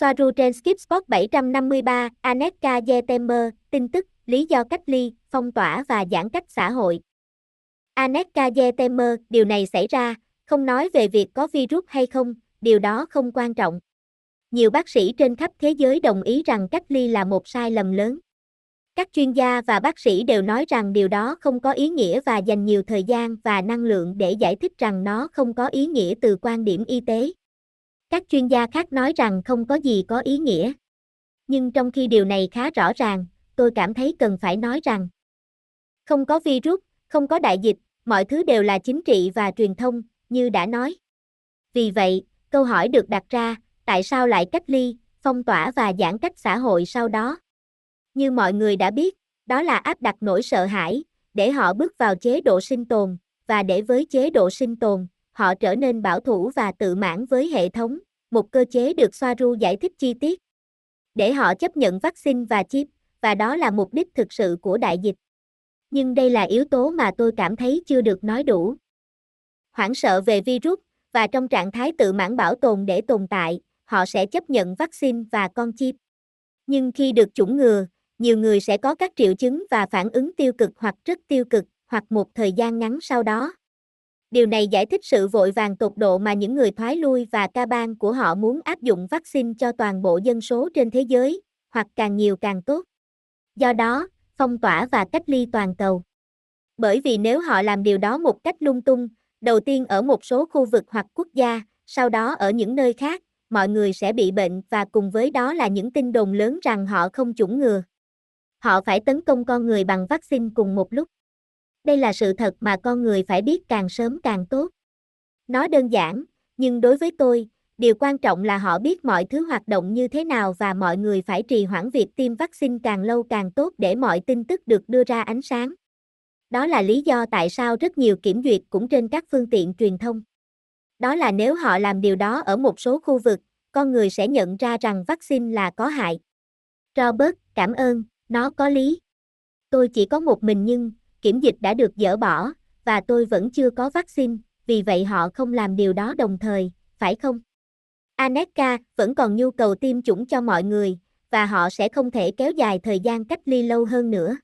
Soaru trên Skip Spot 753, Anetka Yetemer, tin tức, lý do cách ly, phong tỏa và giãn cách xã hội. Anetka Yetemer, điều này xảy ra, không nói về việc có virus hay không, điều đó không quan trọng. Nhiều bác sĩ trên khắp thế giới đồng ý rằng cách ly là một sai lầm lớn. Các chuyên gia và bác sĩ đều nói rằng điều đó không có ý nghĩa và dành nhiều thời gian và năng lượng để giải thích rằng nó không có ý nghĩa từ quan điểm y tế. Các chuyên gia khác nói rằng không có gì có ý nghĩa. Nhưng trong khi điều này khá rõ ràng, tôi cảm thấy cần phải nói rằng không có virus, không có đại dịch, mọi thứ đều là chính trị và truyền thông, như đã nói. Vì vậy, câu hỏi được đặt ra, tại sao lại cách ly, phong tỏa và giãn cách xã hội sau đó? Như mọi người đã biết, đó là áp đặt nỗi sợ hãi, để họ bước vào chế độ sinh tồn, và để với chế độ sinh tồn, họ trở nên bảo thủ và tự mãn với hệ thống, một cơ chế được Soaru giải thích chi tiết. Để họ chấp nhận vaccine và chip, và đó là mục đích thực sự của đại dịch. Nhưng đây là yếu tố mà tôi cảm thấy chưa được nói đủ. Hoảng sợ về virus, và trong trạng thái tự mãn bảo tồn để tồn tại, họ sẽ chấp nhận vaccine và con chip. Nhưng khi được chủng ngừa, nhiều người sẽ có các triệu chứng và phản ứng tiêu cực hoặc rất tiêu cực, hoặc một thời gian ngắn sau đó. Điều này giải thích sự vội vàng tột độ mà những người thoái lui và ca bang của họ muốn áp dụng vaccine cho toàn bộ dân số trên thế giới, hoặc càng nhiều càng tốt. Do đó, phong tỏa và cách ly toàn cầu. Bởi vì nếu họ làm điều đó một cách lung tung, đầu tiên ở một số khu vực hoặc quốc gia, sau đó ở những nơi khác, mọi người sẽ bị bệnh và cùng với đó là những tin đồn lớn rằng họ không chủng ngừa. Họ phải tấn công con người bằng vaccine cùng một lúc. Đây là sự thật mà con người phải biết càng sớm càng tốt. Nó đơn giản, nhưng đối với tôi, điều quan trọng là họ biết mọi thứ hoạt động như thế nào và mọi người phải trì hoãn việc tiêm vaccine càng lâu càng tốt để mọi tin tức được đưa ra ánh sáng. Đó là lý do tại sao rất nhiều kiểm duyệt cũng trên các phương tiện truyền thông. Đó là nếu họ làm điều đó ở một số khu vực, con người sẽ nhận ra rằng vaccine là có hại. Robert, cảm ơn, nó có lý. Tôi chỉ có một mình nhưng, kiểm dịch đã được dỡ bỏ, và tôi vẫn chưa có vaccine, vì vậy họ không làm điều đó đồng thời, phải không? Aneka vẫn còn nhu cầu tiêm chủng cho mọi người, và họ sẽ không thể kéo dài thời gian cách ly lâu hơn nữa.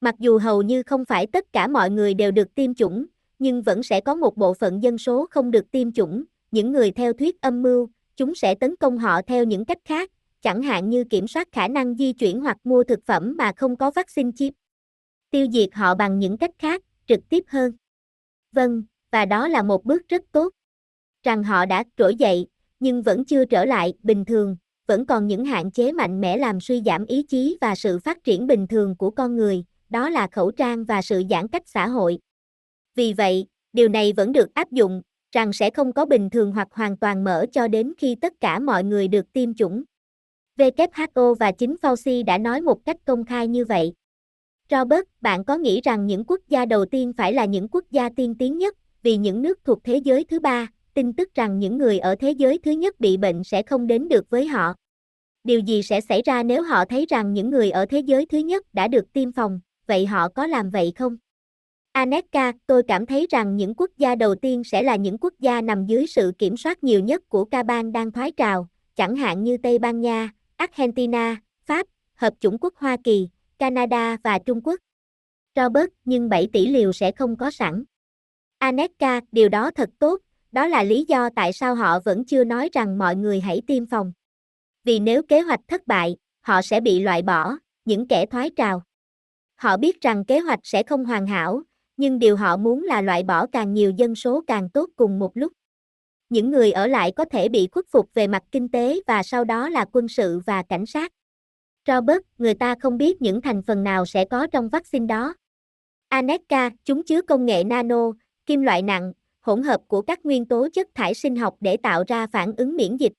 Mặc dù hầu như không phải tất cả mọi người đều được tiêm chủng, nhưng vẫn sẽ có một bộ phận dân số không được tiêm chủng, những người theo thuyết âm mưu, chúng sẽ tấn công họ theo những cách khác, chẳng hạn như kiểm soát khả năng di chuyển hoặc mua thực phẩm mà không có vaccine chip. Tiêu diệt họ bằng những cách khác, trực tiếp hơn. Vâng, và đó là một bước rất tốt. Rằng họ đã trỗi dậy, nhưng vẫn chưa trở lại bình thường, vẫn còn những hạn chế mạnh mẽ làm suy giảm ý chí và sự phát triển bình thường của con người, đó là khẩu trang và sự giãn cách xã hội. Vì vậy, điều này vẫn được áp dụng, rằng sẽ không có bình thường hoặc hoàn toàn mở cho đến khi tất cả mọi người được tiêm chủng. WHO và chính Fauci đã nói một cách công khai như vậy. Robert, bạn có nghĩ rằng những quốc gia đầu tiên phải là những quốc gia tiên tiến nhất, vì những nước thuộc thế giới thứ ba, tin tức rằng những người ở thế giới thứ nhất bị bệnh sẽ không đến được với họ. Điều gì sẽ xảy ra nếu họ thấy rằng những người ở thế giới thứ nhất đã được tiêm phòng, vậy họ có làm vậy không? Aneka, tôi cảm thấy rằng những quốc gia đầu tiên sẽ là những quốc gia nằm dưới sự kiểm soát nhiều nhất của ca bang đang thoái trào, chẳng hạn như Tây Ban Nha, Argentina, Pháp, Hợp chủng quốc Hoa Kỳ, Canada và Trung Quốc. Robert, nhưng 7 tỷ liều sẽ không có sẵn. Aneka, điều đó thật tốt, đó là lý do tại sao họ vẫn chưa nói rằng mọi người hãy tiêm phòng. Vì nếu kế hoạch thất bại, họ sẽ bị loại bỏ, những kẻ thoái trào. Họ biết rằng kế hoạch sẽ không hoàn hảo, nhưng điều họ muốn là loại bỏ càng nhiều dân số càng tốt cùng một lúc. Những người ở lại có thể bị khuất phục về mặt kinh tế và sau đó là quân sự và cảnh sát. Robert, người ta không biết những thành phần nào sẽ có trong vaccine đó. Aneka, chúng chứa công nghệ nano, kim loại nặng, hỗn hợp của các nguyên tố chất thải sinh học để tạo ra phản ứng miễn dịch.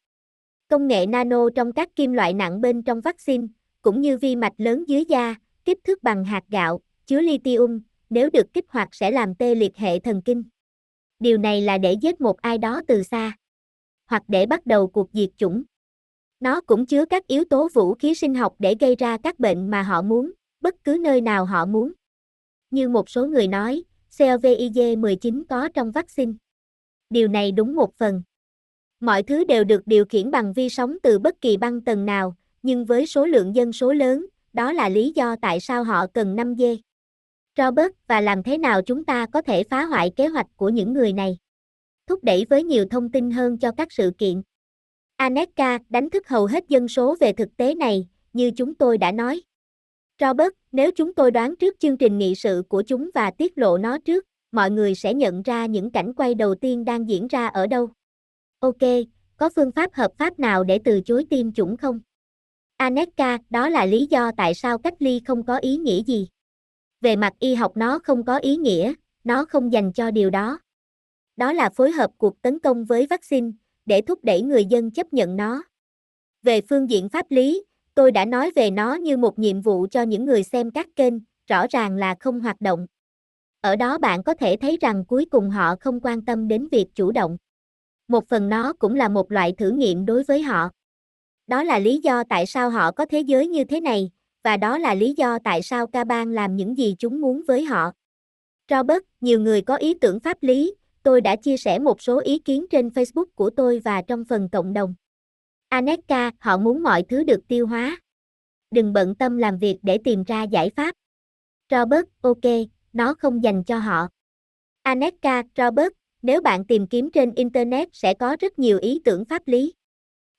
Công nghệ nano trong các kim loại nặng bên trong vaccine, cũng như vi mạch lớn dưới da, kích thước bằng hạt gạo, chứa lithium, nếu được kích hoạt sẽ làm tê liệt hệ thần kinh. Điều này là để giết một ai đó từ xa, hoặc để bắt đầu cuộc diệt chủng. Nó cũng chứa các yếu tố vũ khí sinh học để gây ra các bệnh mà họ muốn, bất cứ nơi nào họ muốn. Như một số người nói, COVID-19 có trong vaccine. Điều này đúng một phần. Mọi thứ đều được điều khiển bằng vi sóng từ bất kỳ băng tầng nào, nhưng với số lượng dân số lớn, đó là lý do tại sao họ cần 5 dê. Robert, và làm thế nào chúng ta có thể phá hoại kế hoạch của những người này? Thúc đẩy với nhiều thông tin hơn cho các sự kiện. Aneka đánh thức hầu hết dân số về thực tế này, như chúng tôi đã nói. Robert, nếu chúng tôi đoán trước chương trình nghị sự của chúng và tiết lộ nó trước, mọi người sẽ nhận ra những cảnh quay đầu tiên đang diễn ra ở đâu. Ok, có phương pháp hợp pháp nào để từ chối tiêm chủng không? Aneka, đó là lý do tại sao cách ly không có ý nghĩa gì. Về mặt y học nó không có ý nghĩa, nó không dành cho điều đó. Đó là phối hợp cuộc tấn công với vaccine, để thúc đẩy người dân chấp nhận nó. Về phương diện pháp lý, tôi đã nói về nó như một nhiệm vụ cho những người xem các kênh, rõ ràng là không hoạt động. Ở đó bạn có thể thấy rằng cuối cùng họ không quan tâm đến việc chủ động. Một phần nó cũng là một loại thử nghiệm đối với họ. Đó là lý do tại sao họ có thế giới như thế này, và đó là lý do tại sao ca bang làm những gì chúng muốn với họ. Robert, nhiều người có ý tưởng pháp lý, tôi đã chia sẻ một số ý kiến trên Facebook của tôi và trong phần cộng đồng. Aneka, họ muốn mọi thứ được tiêu hóa. Đừng bận tâm làm việc để tìm ra giải pháp. Robert, ok, nó không dành cho họ. Aneka, Robert, nếu bạn tìm kiếm trên Internet sẽ có rất nhiều ý tưởng pháp lý.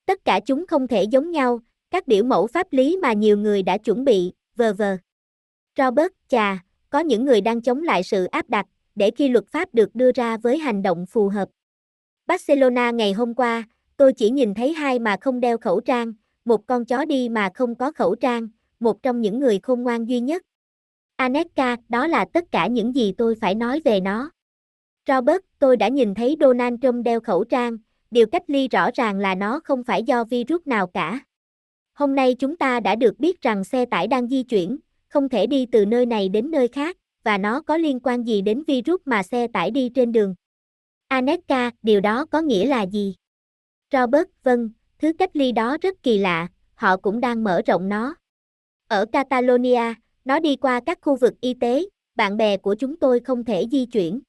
Tất cả chúng không thể giống nhau, các biểu mẫu pháp lý mà nhiều người đã chuẩn bị, vờ vờ. Robert, chà, có những người đang chống lại sự áp đặt, để khi luật pháp được đưa ra với hành động phù hợp. Barcelona ngày hôm qua, tôi chỉ nhìn thấy hai mà không đeo khẩu trang, một con chó đi mà không có khẩu trang, một trong những người khôn ngoan duy nhất. Aneka, đó là tất cả những gì tôi phải nói về nó. Robert, tôi đã nhìn thấy Donald Trump đeo khẩu trang, điều cách ly rõ ràng là nó không phải do virus nào cả. Hôm nay chúng ta đã được biết rằng xe tải đang di chuyển, không thể đi từ nơi này đến nơi khác, và nó có liên quan gì đến virus mà xe tải đi trên đường? Aneka, điều đó có nghĩa là gì? Robert, vâng, thứ cách ly đó rất kỳ lạ, họ cũng đang mở rộng nó. Ở Catalonia, nó đi qua các khu vực y tế, bạn bè của chúng tôi không thể di chuyển.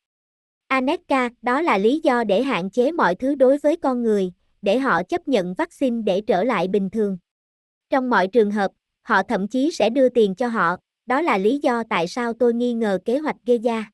Aneka, đó là lý do để hạn chế mọi thứ đối với con người, để họ chấp nhận vaccine để trở lại bình thường. Trong mọi trường hợp, họ thậm chí sẽ đưa tiền cho họ, đó là lý do tại sao tôi nghi ngờ kế hoạch gây ra.